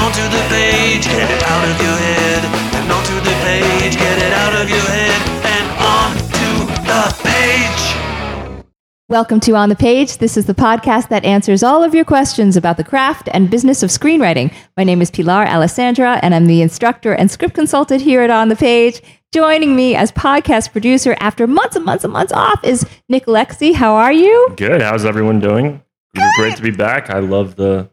onto the page. Get it out of your head and onto the page. Get it out of your head and onto the page. Welcome to On the Page. This is the podcast that answers all of your questions about the craft and business of screenwriting. My name is Pilar Alessandra, and I'm the instructor and script consultant here at On the Page. Joining me as podcast producer after months and months and months off is Nick Lexi. How are you? Good. How's everyone doing? It's great to be back. I love the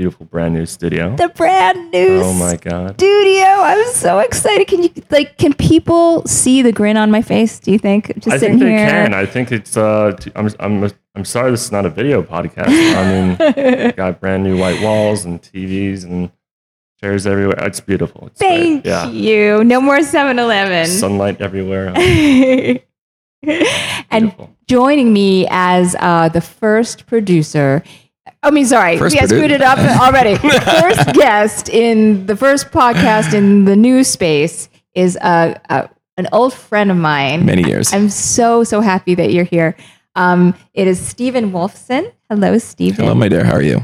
beautiful brand new studio. The brand new oh my god. studio. I'm so excited. Can you like? Can people see the grin on my face? Do you think? Just I sitting think they here. can. I think it's. Uh, I'm. I'm. I'm sorry. This is not a video podcast. I mean, got brand new white walls and TVs and chairs everywhere. It's beautiful. It's. Thank Yeah. you. No more 7-Eleven. Sunlight everywhere. and joining me as uh, the first producer. I mean, sorry, First we I screwed it up already. first guest in the first podcast in the new space is uh, uh, an old friend of mine. Many years. I'm so so happy that you're here. Um, it is Steven Wolfson. Hello, Steven. Hello, my dear. How are you?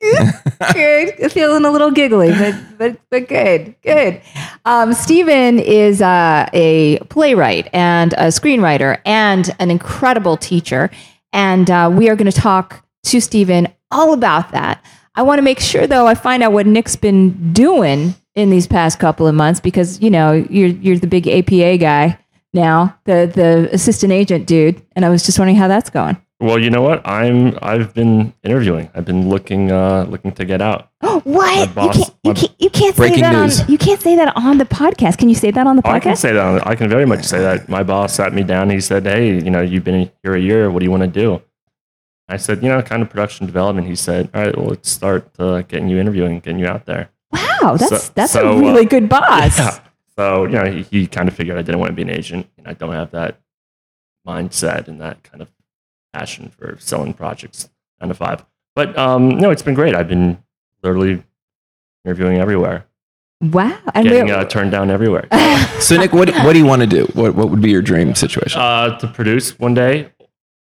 good. Feeling a little giggly, but but but good, good. Um, Steven is uh, a playwright and a screenwriter and an incredible teacher, and uh, we are going to talk to Steven all about that. I want to make sure though I find out what Nick's been doing in these past couple of months because you know you're you're the big APA guy now, the the assistant agent dude, and I was just wondering how that's going. Well, you know what? I'm. I've been interviewing. I've been looking. Uh, looking to get out. what? My you can't, you can't, you can't say that news. on you can't say that on the podcast. Can you say that on the Oh, I can say that. on- I can very much say that. My boss sat me down. He said, "Hey, you know, you've been here a year. What do you want to do?" I said, "You know, kind of production development." He said, "All right, well, let's start uh, getting you interviewing, getting you out there." wow, that's So- that's so, a uh, really good boss. Yeah. So you know, he, he kind of figured I didn't want to be an agent, and I don't have that mindset and that kind of passion for selling projects nine to five. But um, no, it's been great. I've been literally interviewing everywhere, Wow, and getting we're- uh, turned down everywhere. So, Nick, what, what do you want to do? What, what would be your dream situation? uh, to produce one day,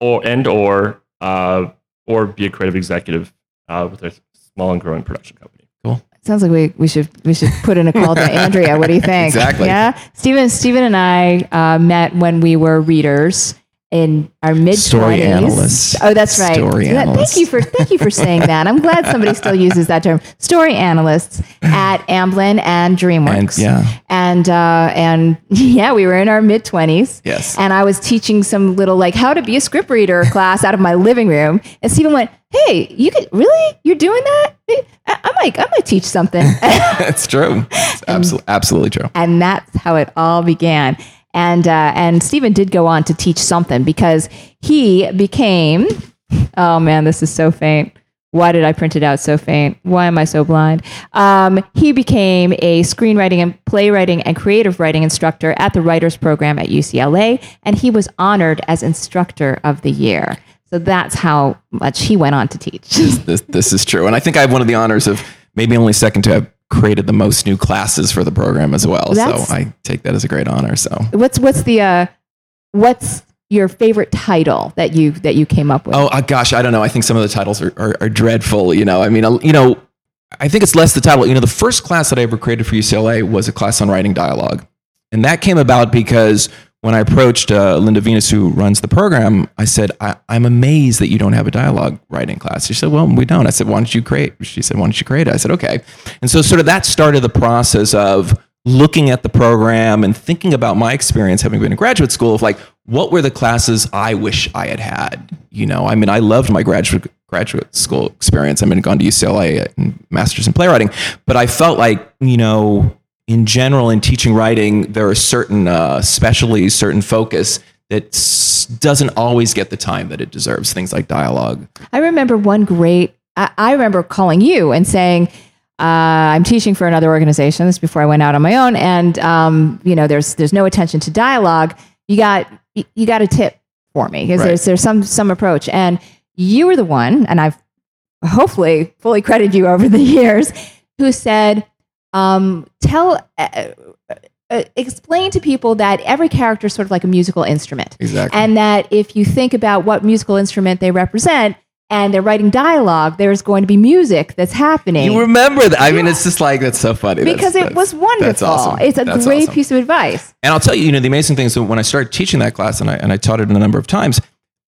or and or uh, or be a creative executive uh, with a small and growing production company. Cool. Sounds like we, we should we should put in a call to Andrea. What do you think? Exactly. Yeah, Steven Steven and I uh, met when we were readers in our mid Story analysts. Oh, that's right. Story That- analysts. Thank you for thank you for saying that. I'm glad somebody still uses that term. Story analysts at Amblin and DreamWorks. And yeah, and uh, and yeah, we were in our mid twenties. Yes. And I was teaching some little like how to be a script reader class out of my living room, and Steven went, "Hey, you could really? You're doing that? I, I might, I might teach something." that's true. It's absolutely, absolutely true. and that's how it all began. And uh, and Steven did go on to teach something because he became. Oh man, this is so faint. Why did I print it out so faint? Why am I so blind? Um, he became a screenwriting and playwriting and creative writing instructor at the Writers Program at UCLA, and he was honored as Instructor of the Year. So that's how much he went on to teach. This, this is true. And I think I have one of the honors of maybe only second to created the most new classes for the program as well. That's- so I take that as a great honor. So, what's what's the uh, what's your favorite title that you that you came up with? oh uh, gosh, I don't know. I think some of the titles are, are, are dreadful. You know, I mean, uh, you know, I think it's less the title. You know, the first class that I ever created for UCLA was a class on writing dialogue. And that came about because when I approached uh, Linda Venis, who runs the program, I said, I, I'm amazed that you don't have a dialogue writing class. She said, Well, we don't. I said, Why don't you create? She said, Why don't you create it? I said, Okay. And so, sort of, that started the process of looking at the program and thinking about my experience having been in graduate school of like, what were the classes I wish I had had? You know, I mean, I loved my graduate graduate school experience. I mean, gone to UCLA and masters in playwriting, but I felt like, you know, in general, in teaching writing, there are certain uh, specialties, certain focus that doesn't always get the time that it deserves. Things like dialogue. I remember one great. I, I remember calling you and saying, uh, I'm teaching for another organization. This is before I went out on my own, and um, you know, there's there's no attention to dialogue. You got you- you got a tip for me because Right. there's there's some some approach, and you were the one, and I've hopefully fully credited you over the years, who said, um, tell. Uh, uh, explain to people that every character is sort of like a musical instrument Exactly. and that if you think about what musical instrument they represent and they're writing dialogue, there's going to be music that's happening. you remember that? I mean, it's just like that's so funny. That's- because it that's- was wonderful. That's awesome. It's a That's great awesome. piece of advice. And I'll tell you, you know, the amazing thing is that when I started teaching that class, and I and I taught it a number of times,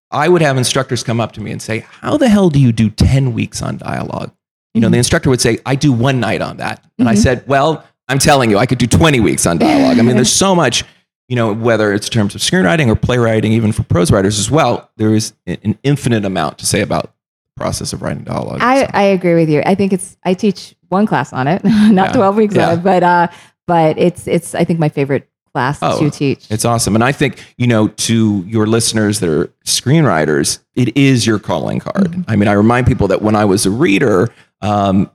I would have instructors come up to me and say, "How the hell do you do ten weeks on dialogue?" You know, the instructor would say, "I do one night on that," and I said, "Well, I'm telling you, I could do twenty weeks on dialogue. I mean, there's so much." You know, whether it's in terms of screenwriting or playwriting, even for prose writers as well, there is an infinite amount to say about the process of writing dialogue. I, So- I agree with you. I think it's I teach one class on it, not Yeah. 12 weeks Yeah. on it, but uh but it's it's I think my favorite class Oh, to teach. It's awesome. And I think, you know, to your listeners that are screenwriters, it is your calling card. Mm-hmm. I mean, I remind people that when I was a reader, um,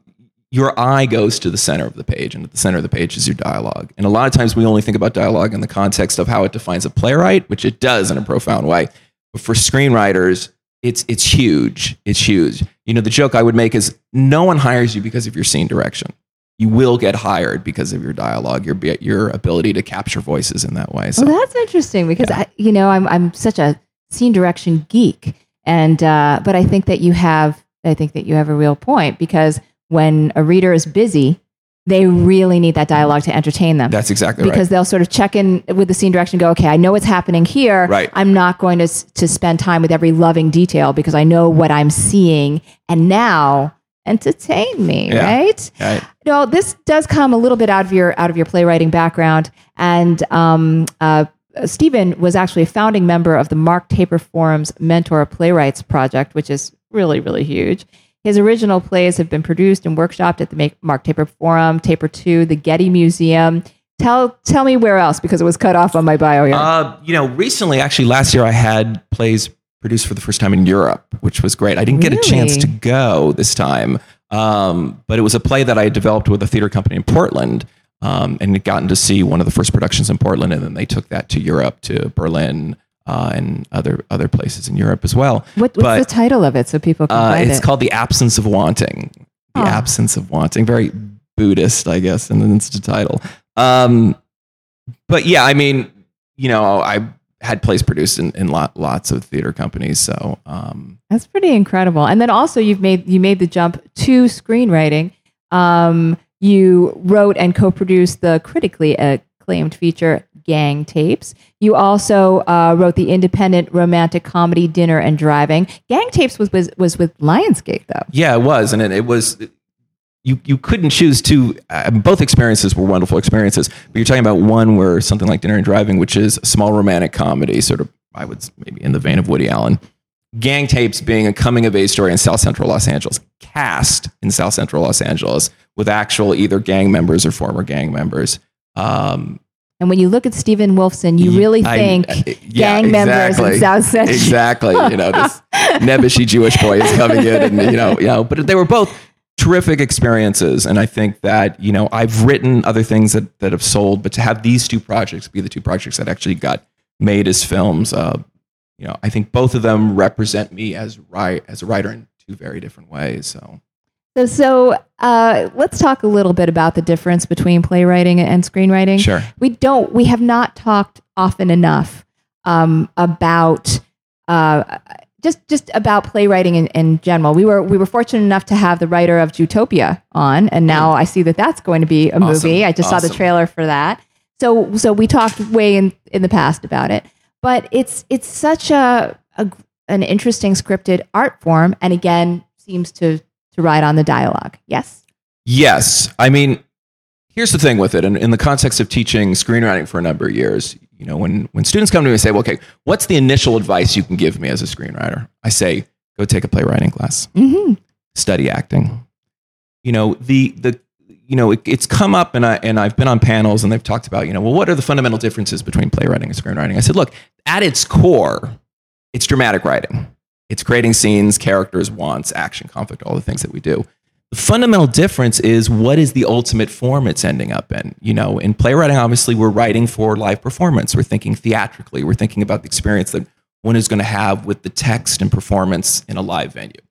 your eye goes to the center of the page, and at the center of the page is your dialogue. And a lot of times we only think about dialogue in the context of how it defines a playwright, which it does in a profound way. But for screenwriters, it's it's huge. It's huge. You know, the joke I would make is no one hires you because of your scene direction. You will get hired because of your dialogue, your your ability to capture voices in that way. So Well, that's interesting because I, you know I'm I'm such a scene direction geek, and uh, but I think that you have I think that you have a real point because when a reader is busy, they really need that dialogue to entertain them. that's exactly because right. they'll sort of check in with the scene direction and go, okay, I know what's happening here. Right. I'm not going to, to spend time with every loving detail because I know what I'm seeing. And now entertain me, Yeah. right? Right. No, this does come a little bit out of your out of your playwriting background, and um, uh, Steven was actually a founding member of the Mark Taper Forum's Mentor Playwrights Project, which is really really huge. His original plays have been produced and workshopped at the Mark Taper Forum, Taper Two, the Getty Museum. Tell tell me where else because it was cut off on my bio here. Uh, you know, recently, actually, last year, I had plays produced for the first time in Europe, which was great. I didn't get a chance to go this time, um, but it was a play that I had developed with a theater company in Portland, um, and had gotten to see one of the first productions in Portland, and then they took that to Europe, to Berlin, uh, and other other places in Europe as well. what, what's but- the title of it so people can Uh, find it's it? called The Absence of Wanting. The Oh. Absence of Wanting. Very Buddhist, I guess, and then it's the title. Um, but yeah, I mean, you know, I had plays produced in, in lot, lots of theater companies. So, um, That's pretty incredible. And then also you've made you made the jump to screenwriting. Um, you wrote and co-produced the critically acclaimed feature Gang Tapes. You also uh, wrote the independent romantic comedy Dinner and Driving. Gang Tapes was was, was with Lionsgate though. yeah, it was. And it, it was, you, you couldn't choose two. Uh, both experiences were wonderful experiences. But you're talking about one where something like Dinner and Driving, which is a small romantic comedy, sort of, I would maybe in the vein of Woody Allen. Gang Tapes being a coming of age story in South Central Los Angeles, cast in South Central Los Angeles with actual either gang members or former gang members. Um, And when you look at Steven Wolfson, you really I- think uh, yeah, gang members exactly. in South Central. exactly. You know, this nebbishy Jewish boy is coming in, and you know, you know. But they were both terrific experiences, and I think that you know I've written other things that that have sold, but to have these two projects be the two projects that actually got made as films, uh, you know, I think both of them represent me as right as a writer in two very different ways. So So, so uh, let's talk a little bit about the difference between playwriting and screenwriting. sure, we don't we have not talked often enough um, about uh, just just about playwriting in, in general. We were we were fortunate enough to have the writer of Zootopia on, and now I see that that's going to be a. Awesome. movie. I just saw the trailer for that. So so we talked way in in the past about it, but it's it's such a, a an interesting scripted art form, and again seems to to ride on the dialogue. Yes. Yes. I mean, here's the thing with it. In, in the context of teaching screenwriting for a number of years, you know, when, when students come to me and say, well, okay, what's the initial advice you can give me as a screenwriter? I say, go take a playwriting class, hmm study acting. You know, the, the, you know, it, it's come up and I, and I've been on panels and they've talked about, you know, well, what are the fundamental differences between playwriting and screenwriting? I said, look, at its core, it's dramatic writing. It's creating scenes, characters, wants, action, conflict, all the things that we do. the fundamental difference is what is the ultimate form it's ending up in. You know, in playwriting, obviously, we're writing for live performance. We're thinking theatrically. We're thinking about the experience that one is going to have with the text and performance in a live venue.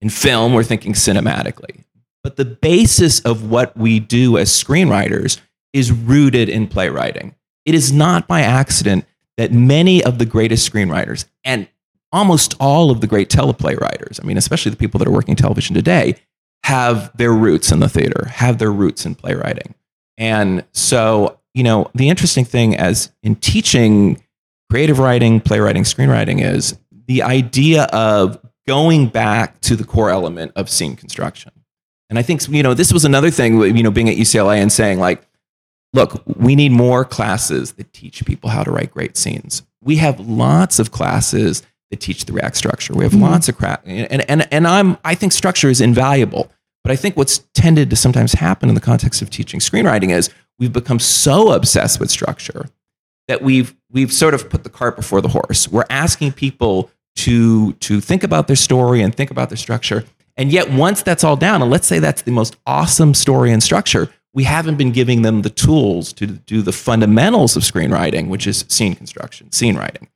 In film, we're thinking cinematically. But the basis of what we do as screenwriters is rooted in playwriting. It is not by accident that many of the greatest screenwriters and almost all of the great teleplay writers, I mean, especially the people that are working television today, have their roots in the theater, have their roots in playwriting. And so, you know, the interesting thing as in teaching creative writing, playwriting, screenwriting is the idea of going back to the core element of scene construction. And I think, you know, this was another thing, you know, being at UCLA and saying, like, look, we need more classes that teach people how to write great scenes. We have lots of classes that teach the three act structure. We have mm-hmm. lots of crap, and, and, and I'm, I think structure is invaluable. But I think what's tended to sometimes happen in the context of teaching screenwriting is we've become so obsessed with structure that we've, we've sort of put the cart before the horse. We're asking people to, to think about their story and think about their structure. And yet, once that's all down, and let's say that's the most awesome story and structure, we haven't been giving them the tools to do the fundamentals of screenwriting, which is scene construction, scene writing.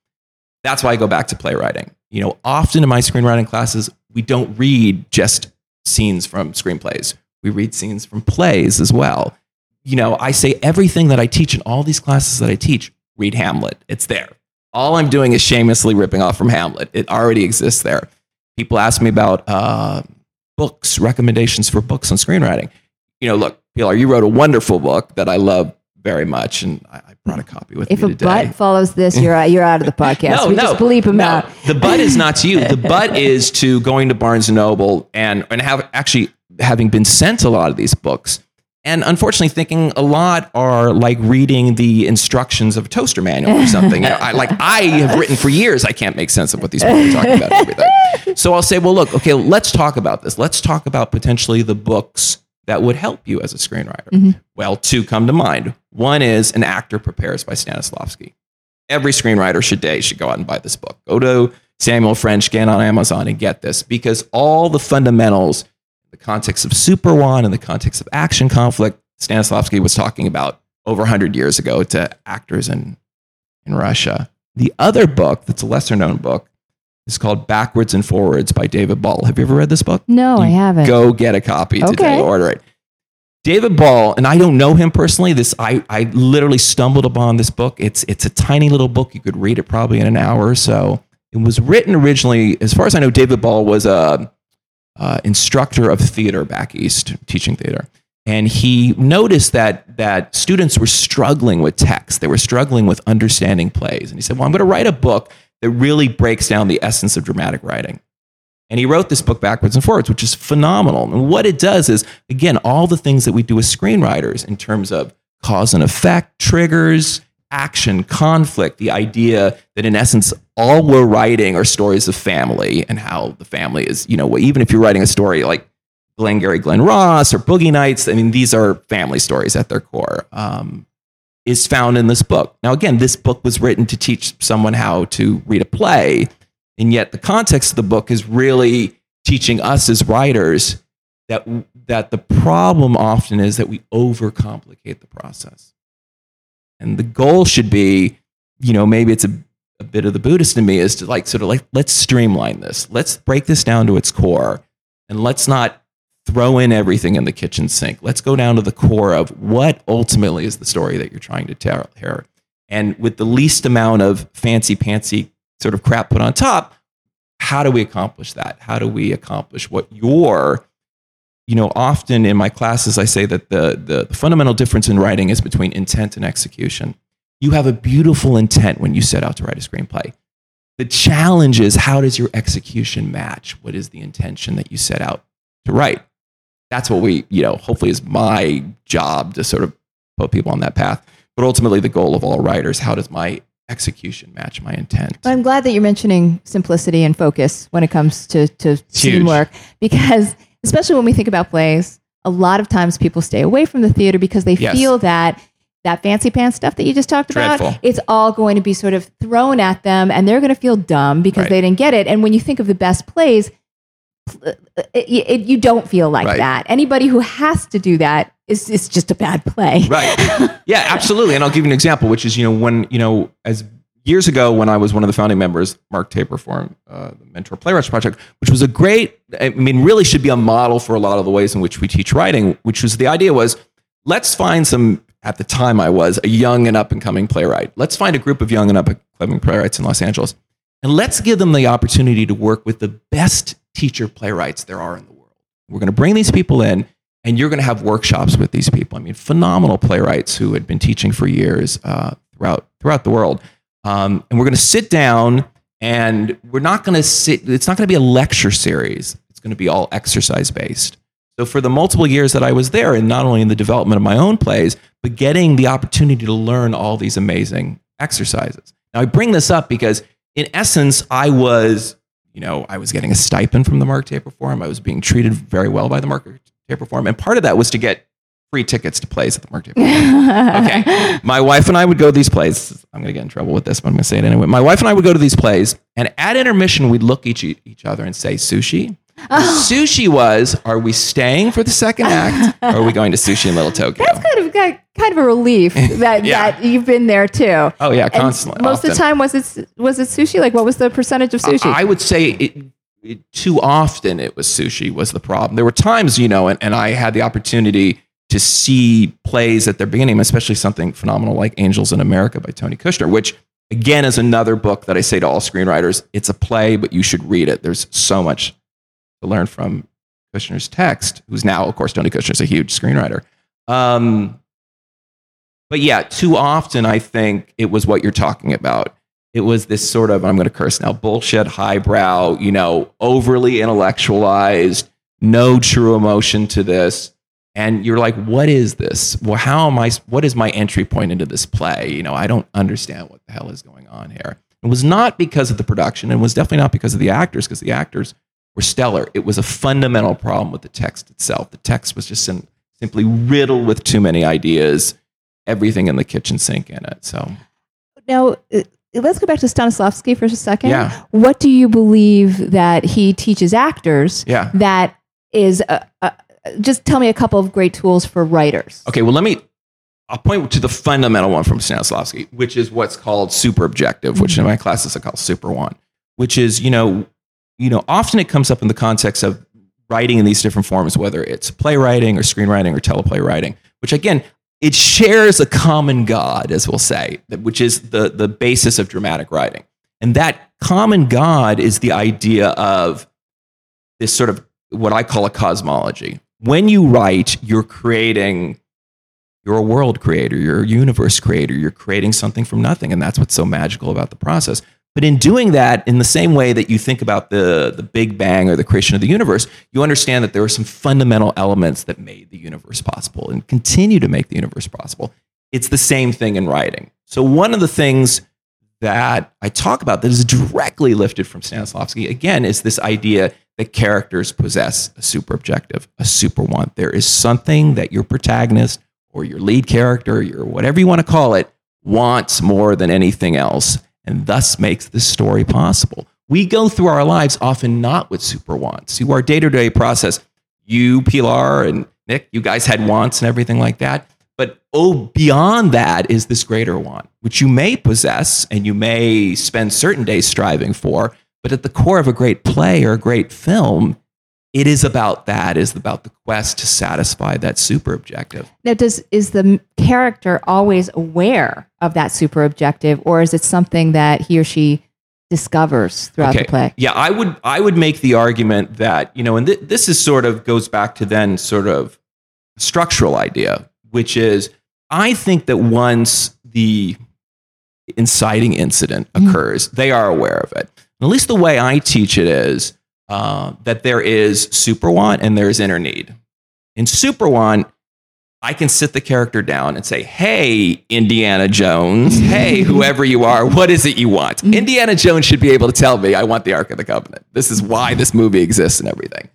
That's why I go back to playwriting. You know, often in my screenwriting classes, we don't read just scenes from screenplays. We read scenes from plays as well. You know, I say everything that I teach in all these classes that I teach, read Hamlet. It's there. All I'm doing is shamelessly ripping off from Hamlet. It already exists there. People ask me about uh, books, recommendations for books on screenwriting. You know, look, Pilar, you wrote a wonderful book that I love very much, and I, I brought a copy with if me today. If a butt follows this, you're out, you're out of the podcast. no, we no, just bleep him no. out. the butt is not to you. The butt is to going to Barnes and Noble and and have actually having been sent a lot of these books. And unfortunately, thinking a lot are like reading the instructions of a toaster manual or something. You know, I, like I have written for years, I can't make sense of what these people are talking about. Everything. So I'll say, well, look, okay, let's talk about this. Let's talk about potentially the books that would help you as a screenwriter? Mm-hmm. Well, two come to mind. One is An Actor Prepares by Stanislavski. Every screenwriter should day should go out and buy this book. Go to Samuel French, get on Amazon and get this because all the fundamentals, the context of super want and the context of action conflict, Stanislavski was talking about over 100 years ago to actors in, in Russia. The other book that's a lesser known book it's called Backwards and Forwards by David Ball. Have you ever read this book? No, you I haven't. Go get a copy okay. today. Order it. David Ball, and I don't know him personally. This I, I literally stumbled upon this book. It's it's a tiny little book. You could read it probably in an hour or so. It was written originally, as far as I know, David Ball was a, a instructor of theater back east, teaching theater, and he noticed that that students were struggling with text. They were struggling with understanding plays, and he said, "Well, I'm going to write a book that really breaks down the essence of dramatic writing. And he wrote this book backwards and forwards, which is phenomenal. And what it does is, again, all the things that we do as screenwriters in terms of cause and effect, triggers, action, conflict, the idea that in essence, all we're writing are stories of family and how the family is, you know, even if you're writing a story like Glengarry Glen Ross or Boogie Nights, I mean, these are family stories at their core. Um, is found in this book. Now, again, this book was written to teach someone how to read a play, and yet the context of the book is really teaching us as writers that, that the problem often is that we overcomplicate the process. And the goal should be, you know, maybe it's a, a bit of the Buddhist in me is to like sort of like, let's streamline this. Let's break this down to its core and let's not throw in everything in the kitchen sink. Let's go down to the core of what ultimately is the story that you're trying to tell here. And with the least amount of fancy pantsy sort of crap put on top, how do we accomplish that? How do we accomplish what your you know, often in my classes, I say that the, the, the fundamental difference in writing is between intent and execution. You have a beautiful intent when you set out to write a screenplay. The challenge is how does your execution match? What is the intention that you set out to write? That's what we, you know, hopefully is my job to sort of put people on that path. But ultimately, the goal of all writers, how does my execution match my intent? I'm glad that you're mentioning simplicity and focus when it comes to, to teamwork, because especially when we think about plays, a lot of times people stay away from the theater because they yes. feel that that fancy pants stuff that you just talked Dreadful. about, it's all going to be sort of thrown at them and they're going to feel dumb because right. they didn't get it. And when you think of the best plays, it, it, you don't feel like Right. that. Anybody who has to do that is is just a bad play. Right. Yeah, absolutely. And I'll give you an example, which is, you know, when, you know, as years ago when I was one of the founding members, Mark Taper Forum uh, the Mentor Playwrights Project, which was a great, I mean, really should be a model for a lot of the ways in which we teach writing, which was the idea was let's find some, at the time I was a young and up and coming playwright. Let's find a group of young and up and coming playwrights in Los Angeles and let's give them the opportunity to work with the best teacher playwrights there are in the world. We're going to bring these people in and you're going to have workshops with these people. I mean, phenomenal playwrights who had been teaching for years uh, throughout throughout the world. Um, and we're going to sit down, and we're not going to sit. It's not going to be a lecture series. It's going to be all exercise based. So for the multiple years that I was there, and not only in the development of my own plays, but getting the opportunity to learn all these amazing exercises. Now I bring this up because, in essence, I was you know, I was getting a stipend from the Mark Taper Forum. I was being treated very well by the Mark Taper Forum. And part of that was to get free tickets to plays at the Mark Taper Forum. Okay. My wife and I would go to these plays. I'm going to get in trouble with this, but I'm going to say it anyway. My wife and I would go to these plays, and at intermission, we'd look each, each other and say, Sushi. Oh. Sushi was, are we staying for the second act? Or are we going to sushi in Little Tokyo? That's kind of kind of a relief that Yeah. that you've been there too. Oh, yeah, And constantly. most of the time, was it was it sushi? Like, what was the percentage of sushi? I would say it, it, too often it was sushi was the problem. There were times, you know, and, and I had the opportunity to see plays at their beginning, especially something phenomenal like Angels in America by Tony Kushner, which again is another book that I say to all screenwriters, it's a play, but you should read it. There's so much to learn from Kushner's text, who's now, of course, Tony Kushner's a huge screenwriter. Um, but yeah, too often I think it was what you're talking about. It was this sort of, I'm going to curse now, bullshit, highbrow, you know, overly intellectualized, no true emotion to this. And you're like, what is this? Well, how am I, what is my entry point into this play? You know, I don't understand what the hell is going on here. It was not because of the production. and was definitely not because of the actors, because the actors were stellar. It was a fundamental problem with the text itself. The text was just sim- simply riddled with too many ideas, everything in the kitchen sink in it. So, now, uh, let's go back to Stanislavski for a second. Yeah. What do you believe that he teaches actors yeah. that is? Uh, uh, just tell me a couple of great tools for writers. Okay, well, let me. I'll point to the fundamental one from Stanislavski, which is what's called super objective, which in my classes I call super want, which is you know, you know, often it comes up in the context of writing in these different forms, whether it's playwriting or screenwriting or teleplay writing, which again, it shares a common god, as we'll say, which is the the basis of dramatic writing, and that common god is the idea of this sort of what I call a cosmology. When you write, you're creating you're a world creator, you're a universe creator, you're creating something from nothing. And that's what's so magical about the process. But in doing that, in the same way that you think about the, the Big Bang or the creation of the universe, you understand that there are some fundamental elements that made the universe possible and continue to make the universe possible. It's the same thing in writing. So, one of the things that I talk about that is directly lifted from Stanislavski, again, is this idea that characters possess a super objective, a super want. There is something that your protagonist or your lead character, your whatever you want to call it, wants more than anything else, and thus makes this story possible. We go through our lives often not with super wants. You, our day to day process, you, Pilar, and Nick, you guys had wants and everything like that. But oh, beyond that is this greater want, which you may possess and you may spend certain days striving for. But at the core of a great play or a great film, it is about that, is about the quest to satisfy that super objective. Now, does is the character always aware of that super objective, or is it something that he or she discovers throughout the play? Yeah, I would I would make the argument that, you know, and th- this is sort of goes back to then sort of structural idea, which is I think that once the inciting incident Mhm. occurs, they are aware of it. At least the way I teach it is uh, that there is super want and there's inner need. In super want, I can sit the character down and say, Hey, Indiana Jones, hey, whoever you are, what is it you want? Indiana Jones should be able to tell me, I want the Ark of the Covenant. This is why this movie exists and everything.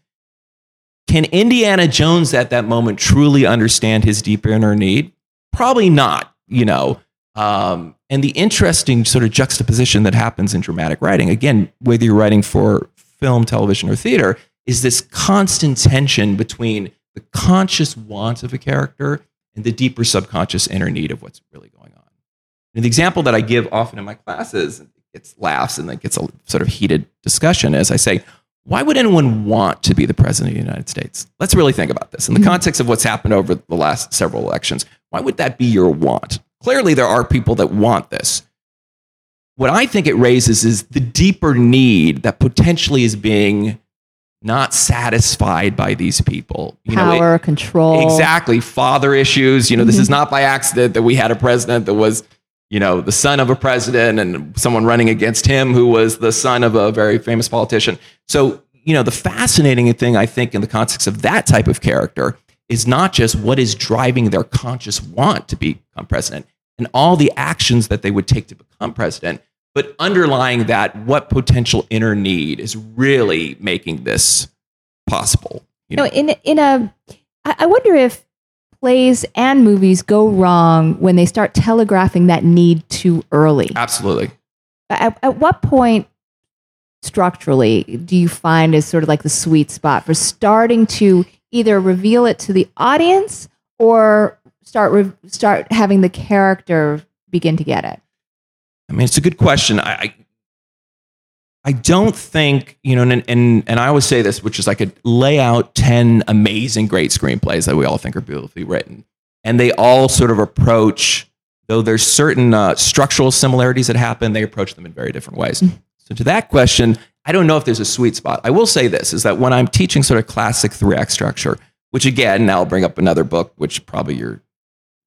Can Indiana Jones at that moment truly understand his deep inner need? Probably not, you know. Um, and the interesting sort of juxtaposition that happens in dramatic writing, again, whether you're writing for film, television, or theater, is this constant tension between the conscious want of a character and the deeper subconscious inner need of what's really going on. And the example that I give often in my classes, it gets laughs and it gets a sort of heated discussion, is I say, why would anyone want to be the president of the United States? Let's really think about this in the mm-hmm. context of what's happened over the last several elections. Why would that be your want? Clearly, there are people that want this. What I think it raises is the deeper need that potentially is being not satisfied by these people. You know, it- Power, control. Exactly. Father issues. You know, this is mm-hmm. not by accident that we had a president that was, you know, the son of a president and someone running against him who was the son of a very famous politician. So, you know, the fascinating thing, I think, in the context of that type of character is not just what is driving their conscious want to become president and all the actions that they would take to become president, but underlying that, what potential inner need is really making this possible. You No, in in a, I I wonder if plays and movies go wrong when they start telegraphing that need too early. Absolutely. At, at what point structurally do you find is sort of like the sweet spot for starting to either reveal it to the audience or start re- start having the character begin to get it? I mean, it's a good question. I, I, I don't think you know, and, and and I always say this, which is I could lay out ten amazing, great screenplays that we all think are beautifully written, and they all sort of approach. Though there's certain uh, structural similarities that happen, they approach them in very different ways. So to that question, I don't know if there's a sweet spot. I will say this: is that when I'm teaching sort of classic three act structure, which again, now I'll bring up another book, which probably your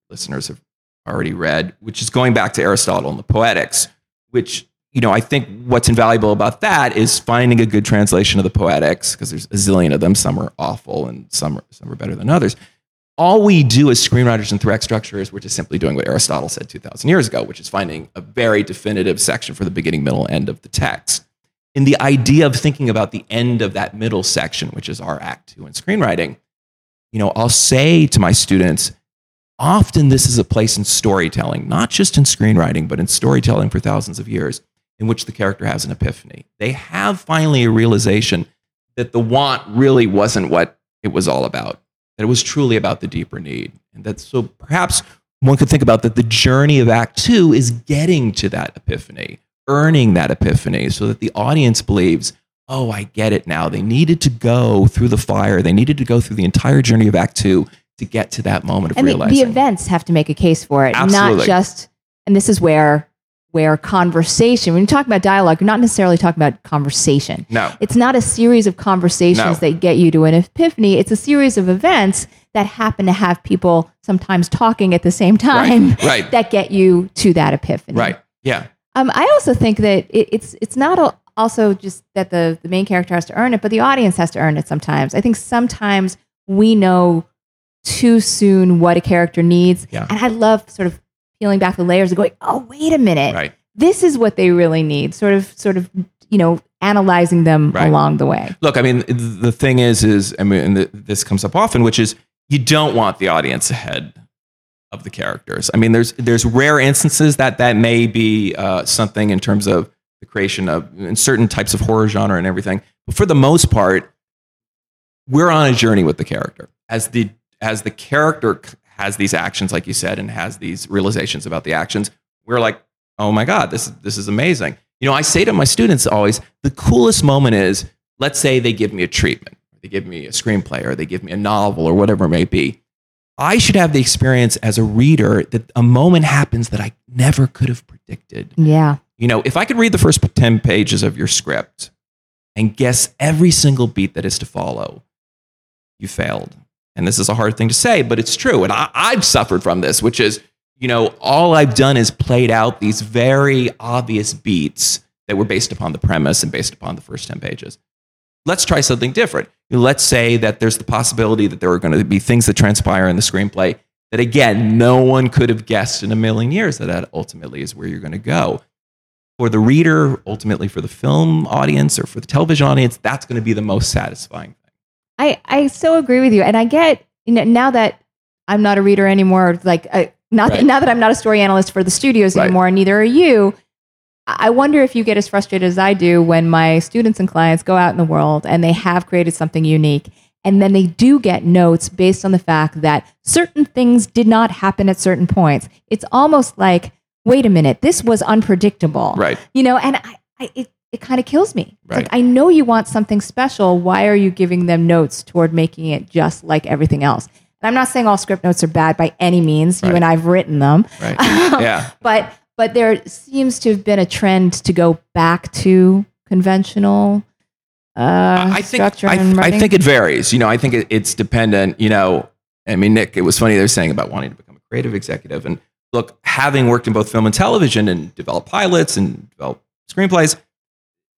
listeners have already read, which is going back to Aristotle and the Poetics, which, you know, I think what's invaluable about that is finding a good translation of the Poetics, because there's a zillion of them. Some are awful and some are, some are better than others. All we do as screenwriters and three structures, we're just simply doing what Aristotle said 2,000 years ago, which is finding a very definitive section for the beginning, middle, end of the text. In the idea of thinking about the end of that middle section, which is our act two in screenwriting, you know, I'll say to my students, often this is a place in storytelling, not just in screenwriting, but in storytelling for thousands of years, in which the character has an epiphany. They have finally a realization that the want really wasn't what it was all about, that it was truly about the deeper need. And that so perhaps one could think about that the journey of Act Two is getting to that epiphany, earning that epiphany, so that the audience believes, oh, I get it now. They needed to go through the fire, they needed to go through the entire journey of Act Two to get to that moment of and the, realizing. the events have to make a case for it, Absolutely. not just. And this is where where conversation. When you talk about dialogue, you're not necessarily talking about conversation. no, It's not a series of conversations No. that get you to an epiphany. It's a series of events that happen to have people sometimes talking at the same time Right, right. that get you to that epiphany. right. Yeah. Um, I also think that it, it's it's not a, also just that the the main character has to earn it, but the audience has to earn it sometimes. I think sometimes we know too soon what a character needs, Yeah. and I love sort of peeling back the layers and going, "Oh, wait a minute, Right. this is what they really need." Sort of, sort of, you know, analyzing them Right. along the way. Look, I mean, the thing is, is I mean, and this comes up often, which is you don't want the audience ahead of the characters. I mean, there's there's rare instances that that may be uh, something in terms of the creation of in certain types of horror genre and everything. But for the most part, we're on a journey with the character as the as the character has these actions, like you said, and has these realizations about the actions. We're like, oh my god, this this is amazing. You know, I say to my students always, the coolest moment is, let's say they give me a treatment, they give me a screenplay, or they give me a novel, or whatever it may be. I should have the experience as a reader that a moment happens that I never could have predicted. Yeah, You know, if I could read the first 10 pages of your script and guess every single beat that is to follow, you failed. And this is a hard thing to say, but it's true. And I, I've suffered from this, which is, you know, all I've done is played out these very obvious beats that were based upon the premise and based upon the first 10 pages. Let's try something different. Let's say that there's the possibility that there are going to be things that transpire in the screenplay that, again, no one could have guessed in a million years that that ultimately is where you're going to go for the reader, ultimately for the film audience or for the television audience, that's going to be the most satisfying. I I so agree with you, and I get you know now that I'm not a reader anymore. Like uh, not Right. now that I'm not a story analyst for the studios Right. anymore, and neither are you. I wonder if you get as frustrated as I do when my students and clients go out in the world and they have created something unique. And then they do get notes based on the fact that certain things did not happen at certain points. It's almost like, wait a minute, this was unpredictable. Right. You know, and I, I it, it kind of kills me. Right. Like, I know you want something special. Why are you giving them notes toward making it just like everything else? And I'm not saying all script notes are bad by any means. You and I've written them. Right. yeah. But but there seems to have been a trend to go back to conventional uh, I think I, I think it varies. You know, I think it, it's dependent. You know, I mean, Nick, it was funny they were saying about wanting to become a creative executive. And look, having worked in both film and television and developed pilots and developed screenplays,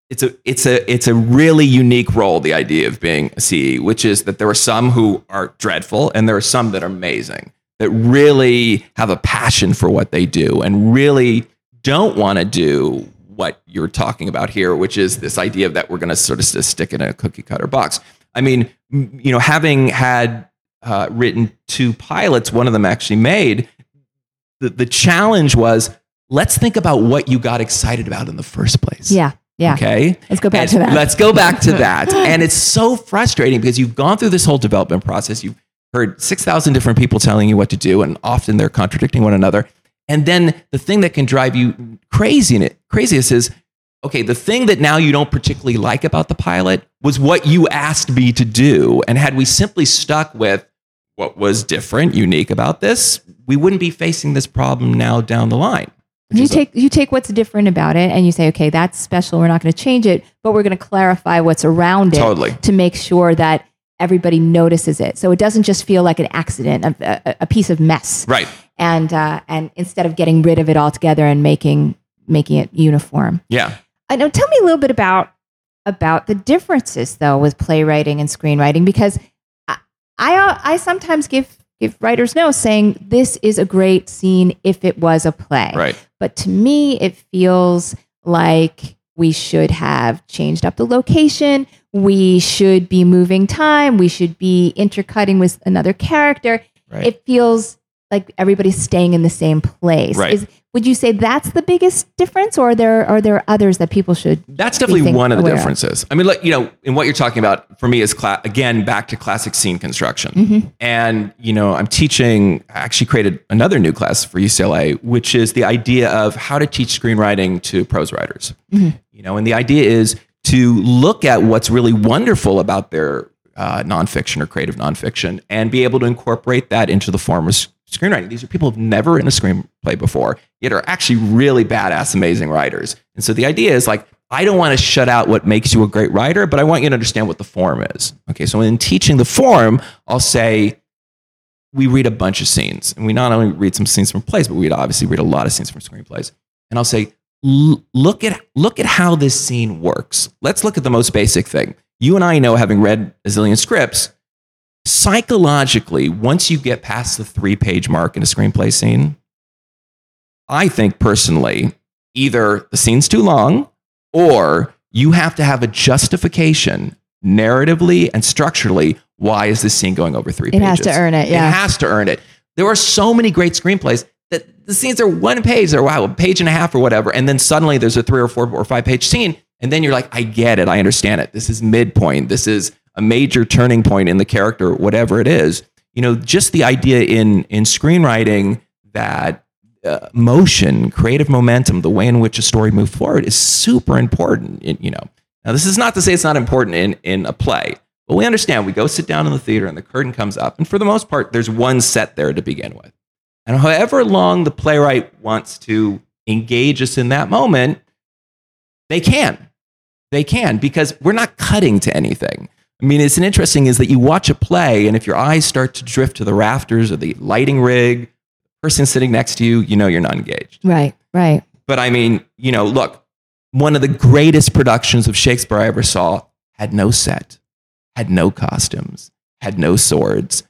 it's a it's a it's a really unique role. The idea of being a CE, which is that there are some who are dreadful and there are some that are amazing that really have a passion for what they do and really don't want to do what you're talking about here, which is this idea that we're going to sort of stick in a cookie cutter box. I mean, you know, having had uh, written two pilots, one of them actually made, the, the challenge was let's think about what you got excited about in the first place. yeah, yeah. Okay. Let's go back And to that. Let's go back to that. and it's so frustrating because you've gone through this whole development process. You've heard 6,000 different people telling you what to do, and often they're contradicting one another. And then the thing that can drive you crazy in it, craziest is okay, the thing that now you don't particularly like about the pilot was what you asked me to do. And had we simply stuck with what was different, unique about this, we wouldn't be facing this problem now down the line. You is a- take you take what's different about it and you say, okay, that's special. We're not going to change it, but we're going to clarify what's around it Totally. to make sure that everybody notices it, so it doesn't just feel like an accident, a, a, a piece of mess. right. And uh, and instead of getting rid of it altogether and making making it uniform. Yeah. I know. Tell me a little bit about about the differences though with playwriting and screenwriting because I I, uh, I sometimes give give writers notes saying this is a great scene if it was a play. Right. But to me, it feels like we should have changed up the location. We should be moving time. We should be intercutting with another character. Right. It feels like everybody's staying in the same place. Right. Is, would you say that's the biggest difference, or are there are there others that people should? That's definitely one of the aware of. differences. I mean, like, you know, in what you're talking about for me is cla- again back to classic scene construction. Mm-hmm. And you know, I'm teaching. I actually created another new class for UCLA, which is the idea of how to teach screenwriting to prose writers. Mm-hmm. You know, and the idea is to look at what's really wonderful about their uh, nonfiction or creative nonfiction and be able to incorporate that into the form of screenwriting. These are people who've never written a screenplay before, yet are actually really badass, amazing writers. And so the idea is like, I don't want to shut out what makes you a great writer, but I want you to understand what the form is. Okay, so in teaching the form, I'll say, we read a bunch of scenes, and we not only read some scenes from plays, but we'd obviously read a lot of scenes from screenplays. And I'll say, look at look at how this scene works. Let's look at the most basic thing. You and I know, having read a zillion scripts, psychologically, once you get past the three page mark in a screenplay scene, I think personally, either the scene's too long or you have to have a justification narratively and structurally. Why is this scene going over three It pages? has to earn it. Yeah. It has to earn it. There are so many great screenplays that the scenes are one page or wow, a page and a half or whatever. And then suddenly there's a three or four or five page scene. And then you're like, I get it. I understand it. This is midpoint. This is a major turning point in the character, whatever it is. You know, just the idea in, in screenwriting that uh, motion, creative momentum, the way in which a story moves forward is super important. in- you know, now this is not to say it's not important in, in a play, but we understand we go sit down in the theater and the curtain comes up. And for the most part, there's one set there to begin with. And however long the playwright wants to engage us in that moment, they can. They can because we're not cutting to anything. I mean, it's an interesting is that you watch a play, and if your eyes start to drift to the rafters or the lighting rig, person sitting next to you, you know you're not engaged. Right. Right. But I mean, you know, look, one of the greatest productions of Shakespeare I ever saw had no set, had no costumes, had no swords,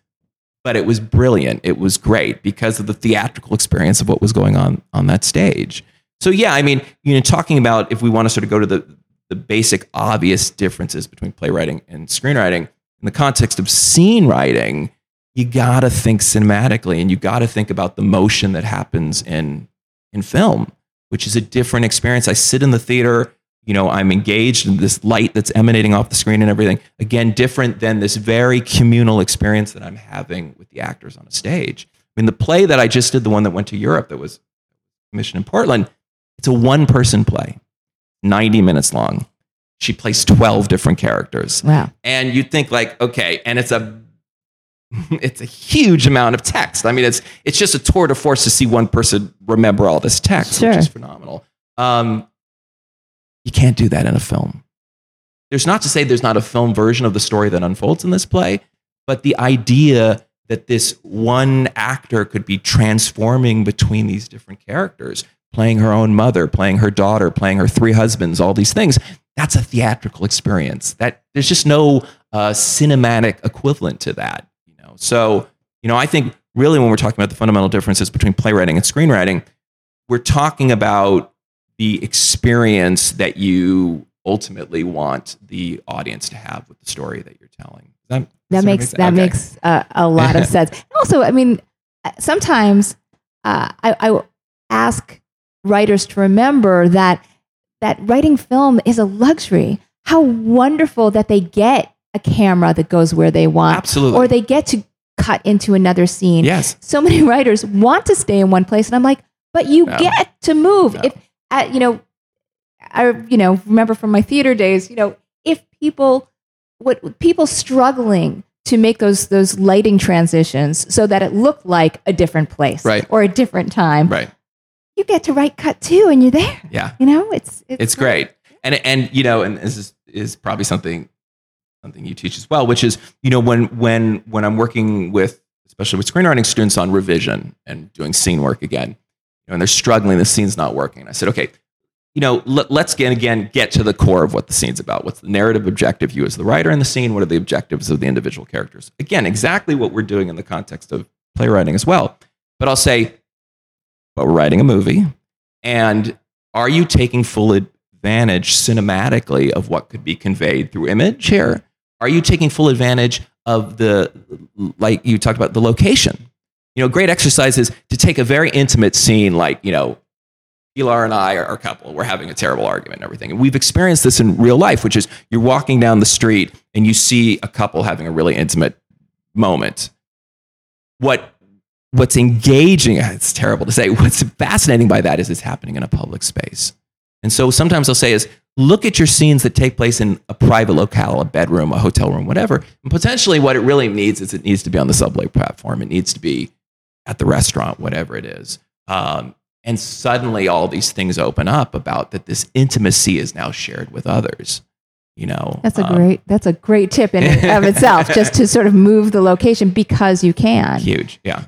but it was brilliant. It was great because of the theatrical experience of what was going on on that stage. So yeah, I mean, you know, talking about if we want to sort of go to the the basic obvious differences between playwriting and screenwriting in the context of scene writing, you got to think cinematically and you got to think about the motion that happens in in film. which is a different experience. I sit in the theater, you know, I'm engaged in this light that's emanating off the screen and everything. Again, different than this very communal experience that I'm having with the actors on a stage. I mean, the play that I just did, the one that went to Europe that was commissioned in Portland, it's a one person play, 90 minutes long. She plays 12 different characters. Wow. And you'd think like, okay, and it's a it's a huge amount of text. I mean, it's it's just a tour de force to see one person remember all this text, Sure. which is phenomenal. Um, you can't do that in a film. There's not to say there's not a film version of the story that unfolds in this play, but the idea that this one actor could be transforming between these different characters, playing her own mother, playing her daughter, playing her three husbands, all these things, that's a theatrical experience. That there's just no uh, cinematic equivalent to that. You know, so you know, I think really when we're talking about the fundamental differences between playwriting and screenwriting, we're talking about the experience that you ultimately want the audience to have with the story that you're telling. That, That makes that Okay. makes uh, a lot of sense. Also, I mean, sometimes uh, I, I will ask writers to remember that that writing film is a luxury. How wonderful that they get a camera that goes where they want, absolutely. or they get to cut into another scene. yes, So many writers want to stay in one place, and I'm like, but you No. get to move. No. If uh, you know, I you know remember from my theater days, you know, if people what people struggling to make those those lighting transitions so that it looked like a different place Right. or a different time, right. You get to write cut to, and you're there. Yeah. You know, it's it's, it's great. And and you know and this is, is probably something something you teach as well which is you know when when when i'm working with especially with screenwriting students on revision and doing scene work again you know, and they're struggling the scene's not working. I said okay you know let, let's again again get to the core of what the scene's about. What's the narrative objective? You as the writer in the scene what are the objectives of the individual characters? Again exactly what we're doing in the context of playwriting as well. But i'll say but we're writing a movie and are you taking full advantage cinematically of what could be conveyed through image here? Are you taking full advantage of the, like you talked about, the location? You know, great exercise is to take a very intimate scene, like, you know, Pilar and I are a couple. We're having a terrible argument and everything. And we've experienced this in real life, which is you're walking down the street and you see a couple having a really intimate moment. What what's engaging, it's terrible to say, what's fascinating by that is it's happening in a public space. And so sometimes I'll say is look at your scenes that take place in a private locale, a bedroom, a hotel room, whatever. And potentially what it really needs is it needs to be on the subway platform. It needs to be at the restaurant, whatever it is. Um, and suddenly all these things open up about that this intimacy is now shared with others. You know, That's a um, great that's a great tip in and of itself, just to sort of move the location because you can. huge. Yeah.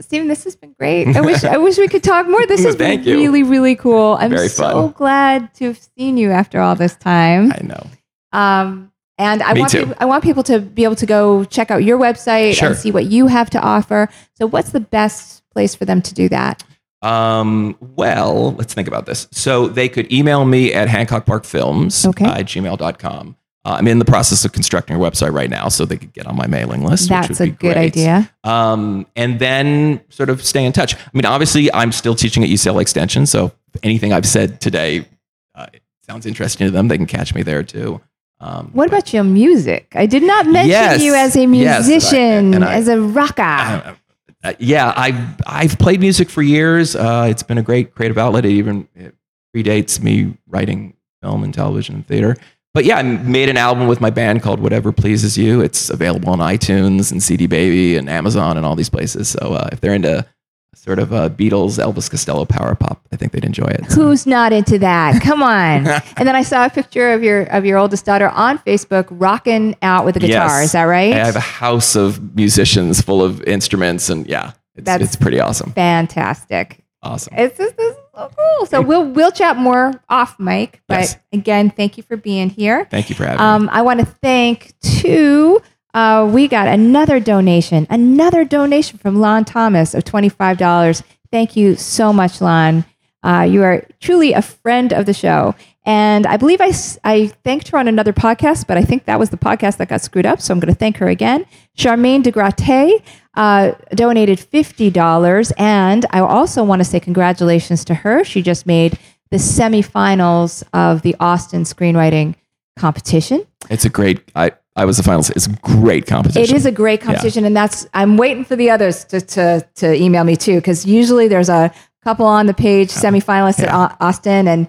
Steven, this has been great. I wish I wish we could talk more. This has been you. really, really cool. I'm Very so fun. glad to have seen you after all this time. I know. Um, and I Me want too. people, I want people to be able to go check out your website Sure. and see what you have to offer. So, what's the best place for them to do that? Um, well, let's think about this. So they could email me at Hancock Park Films Okay. uh, at gmail.com. Uh, I'm in the process of constructing a website right now, so they could get on my mailing list. which That's would a be good great. idea. Um, and then sort of stay in touch. I mean, obviously, I'm still teaching at UCLA Extension, so anything I've said today uh, sounds interesting to them, they can catch me there too. Um, What about your music? I did not mention Yes. you as a Yes, I- musician, and I- as a rocker. Uh, uh, yeah, I've I've played music for years. Uh, it's been a great creative outlet. It even it predates me writing film and television and theater. But yeah, I made an album with my band called Whatever Pleases You. It's available on iTunes and CD Baby and Amazon and all these places. So uh, if they're into sort of uh, Beatles, Elvis Costello power pop, I think they'd enjoy it. Who's not into that? Come on. and then I saw a picture of your of your oldest daughter on Facebook rocking out with a guitar. Yes. Is that right? I have a house of musicians full of instruments, and yeah, it's, That's- it's pretty awesome. Fantastic. Awesome. It's just this so cool. So we'll we'll chat more off mic. But Yes. again, thank you for being here. Thank you for having me. Um, I want to thank two. Uh, we got another donation, another donation from Lon Thomas of twenty five dollars. Thank you so much, Lon. Uh, you are truly a friend of the show, And I believe I, I thanked her on another podcast, but I think that was the podcast that got screwed up. So I'm going to thank her again. Charmaine de Gratte uh, donated $50. And I also want to say congratulations to her. She just made the semifinals of the Austin screenwriting competition. It's a great. I I was the finalist. It's a great competition. It is a great competition, and that's I'm waiting for the others to to, to email me too, because usually there's a couple on the page semifinalists at Austin, and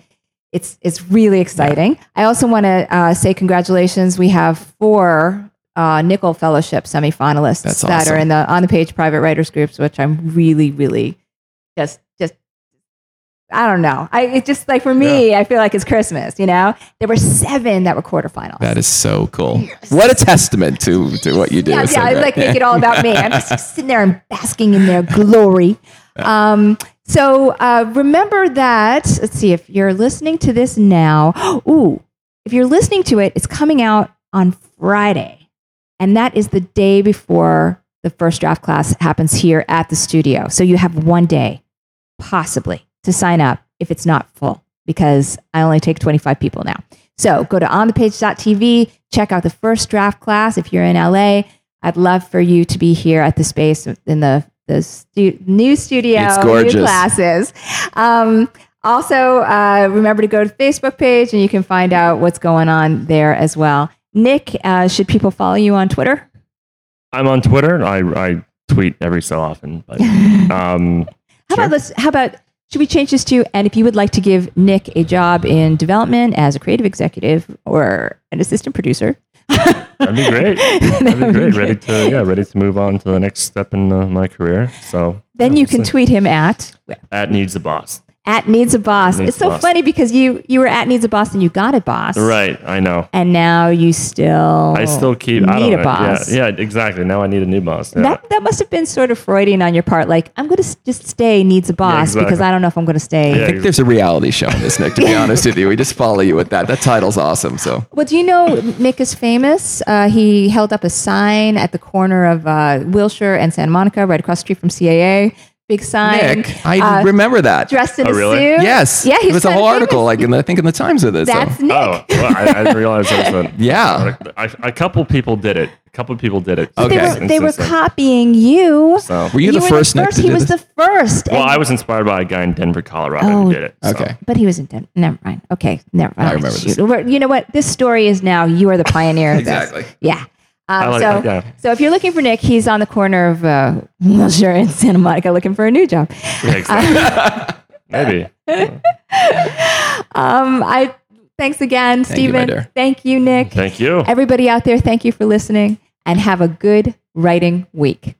it's it's really exciting. I also want to uh, say congratulations. We have four uh, Nicholl Fellowship semifinalists That's that are in the on the page private writers groups, which I'm really really just just. I don't know. I it's just like for me, I feel like it's Christmas. You know, there were seven that were quarterfinals. That is so cool. What a testament to to what you do. Yeah, yeah, I like make it all about me. I'm just sitting there and basking in their glory. Um, so uh, remember that. Let's see if you're listening to this now. Ooh, if you're listening to it, it's coming out on Friday, and that is the day before the first draft class happens here at the studio. So you have one day, possibly, to sign up if it's not full, because I only take 25 people now. So go to onthepage.tv, check out the first draft class if you're in LA. I'd love for you to be here at the space in the the stu- new studio, It's new gorgeous. classes. Um, also, uh, remember to go to the Facebook page and you can find out what's going on there as well. Nick, uh, should people follow you on Twitter? I'm on Twitter. I, I tweet every so often, but um, How Sure. about let's? How about should we change this to? And if you would like to give Nick a job in development as a creative executive or an assistant producer, that'd be great. That'd be great. Ready to yeah, ready to move on to the next step in uh, my career. So then yeah, you can tweet him at at needs a boss. At needs a boss. Needs it's so boss. funny because you you were at needs a boss and you got a boss, Right, I know. And now you still I still keep. I need don't a know. boss. Yeah, yeah, exactly. Now I need a new boss. Yeah. That that must have been sort of Freudian on your part. Like I'm going to just stay needs a boss exactly. because I don't know if I'm going to stay. Yeah, I think there's a reality show in this, Nick. To be honest with you, we just follow you with that. That title's awesome. So Well, do you know Nick is famous? Uh, he held up a sign at the corner of uh, Wilshire and Santa Monica, right across the street from CAA. Big sign. Nick, I uh, remember that. dressed in Oh, a really? suit. Yes. Yeah, it he's was a whole article, like in the, I think in the Times of this. That's so. Nick. Oh, well, I, I didn't realize there was a. Yeah. I, a couple people did it. A couple people did it. They Okay. were Since- they were copying you. So, Were you, the were first, Nick, first. to He do was this? the first. well, I was inspired by a guy in Denver, Colorado Oh, who did it. so. Okay. But he was in Denver. Never mind. Okay, never mind. I remember this. Shoot. We're- You know what? This story is now you are the pioneer of Exactly. this. Yeah. Um, like so, that, yeah. so if you're looking for Nick, he's on the corner of uh, Wilshire and Santa Monica looking for a new job. Yeah, exactly. Maybe. Um, I thanks again, Thank Steven. dear. Thank you, Nick. Thank you. Everybody out there, thank you for listening, and have a good writing week.